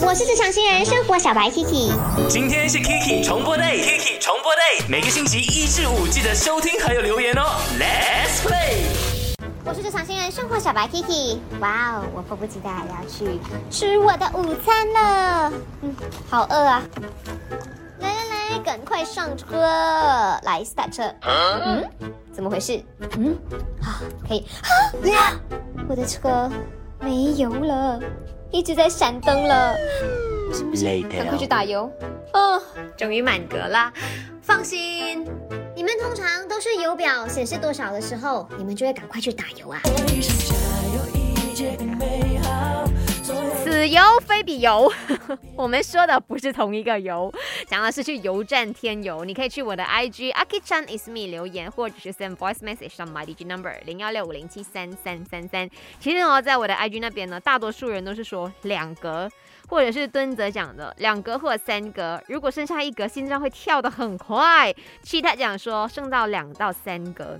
我是职场新人生活小白 Kiki，今天是 Kiki 重播 day，Kiki 重播 day，每个星期一至五记得收听还有留言哦。Let's play。我是职场新人生活小白 Kiki。哇哦，我迫不及待要去吃我的午餐了。嗯，好饿啊！来来来，赶快上车，来 start 车。嗯，怎么回事？嗯，啊，可以。啊，我的车没油了，一直在闪灯了。不行不行，赶快去打油。哦，终于满格啦，放心。你们通常都是油表显示多少的时候，你们就会赶快去打油啊。此油非彼油，我们说的不是同一个油，讲的是去油站添油。你可以去我的 IG Aki Chan is me 留言，或者是 send voice message 到 my DJ number 零幺六五零七三三三三。其实呢，在我的 IG 那边呢，大多数人都是说两格，或者是蹲着讲的两格或者三格。如果剩下一格，心脏会跳得很快。其他讲说剩到两到三格。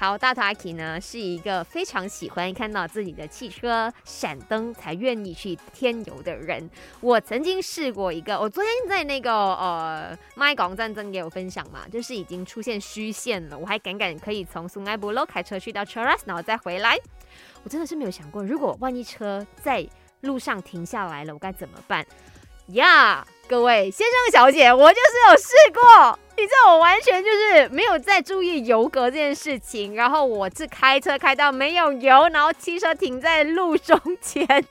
好，大头阿 K 呢是一个非常喜欢看到自己的汽车闪灯才愿意去添油的人。我曾经试过一个，我昨天在那个呃麦港战争也有分享嘛，就是已经出现虚线了，我还敢敢可以从苏埃布洛开车去到 Cheras，然后再回来。我真的是没有想过，如果万一车在路上停下来了，我该怎么办呀？各位先生小姐，我就是有试过。你知道我完全就是没有在注意油格这件事情，然后我是开车开到没有油，然后汽车停在路中间，真是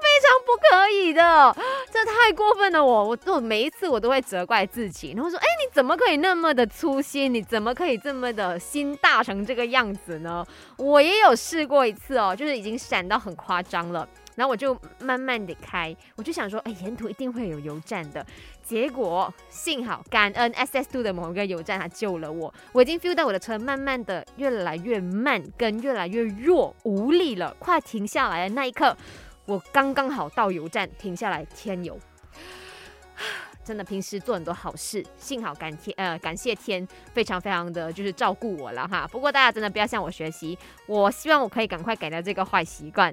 非常不可以的，这太过分了！我我我每一次我都会责怪自己，然后说，哎，你怎么可以那么的粗心？你怎么可以这么的心大成这个样子呢？我也有试过一次哦，就是已经闪到很夸张了。然后我就慢慢的开，我就想说，哎，沿途一定会有油站的。结果幸好感恩 S S Two 的某一个油站，它救了我。我已经 feel 到我的车慢慢的越来越慢，跟越来越弱无力了，快停下来的那一刻，我刚刚好到油站停下来添油。真的平时做很多好事，幸好感天呃感谢天，非常非常的就是照顾我了哈。不过大家真的不要向我学习，我希望我可以赶快改掉这个坏习惯。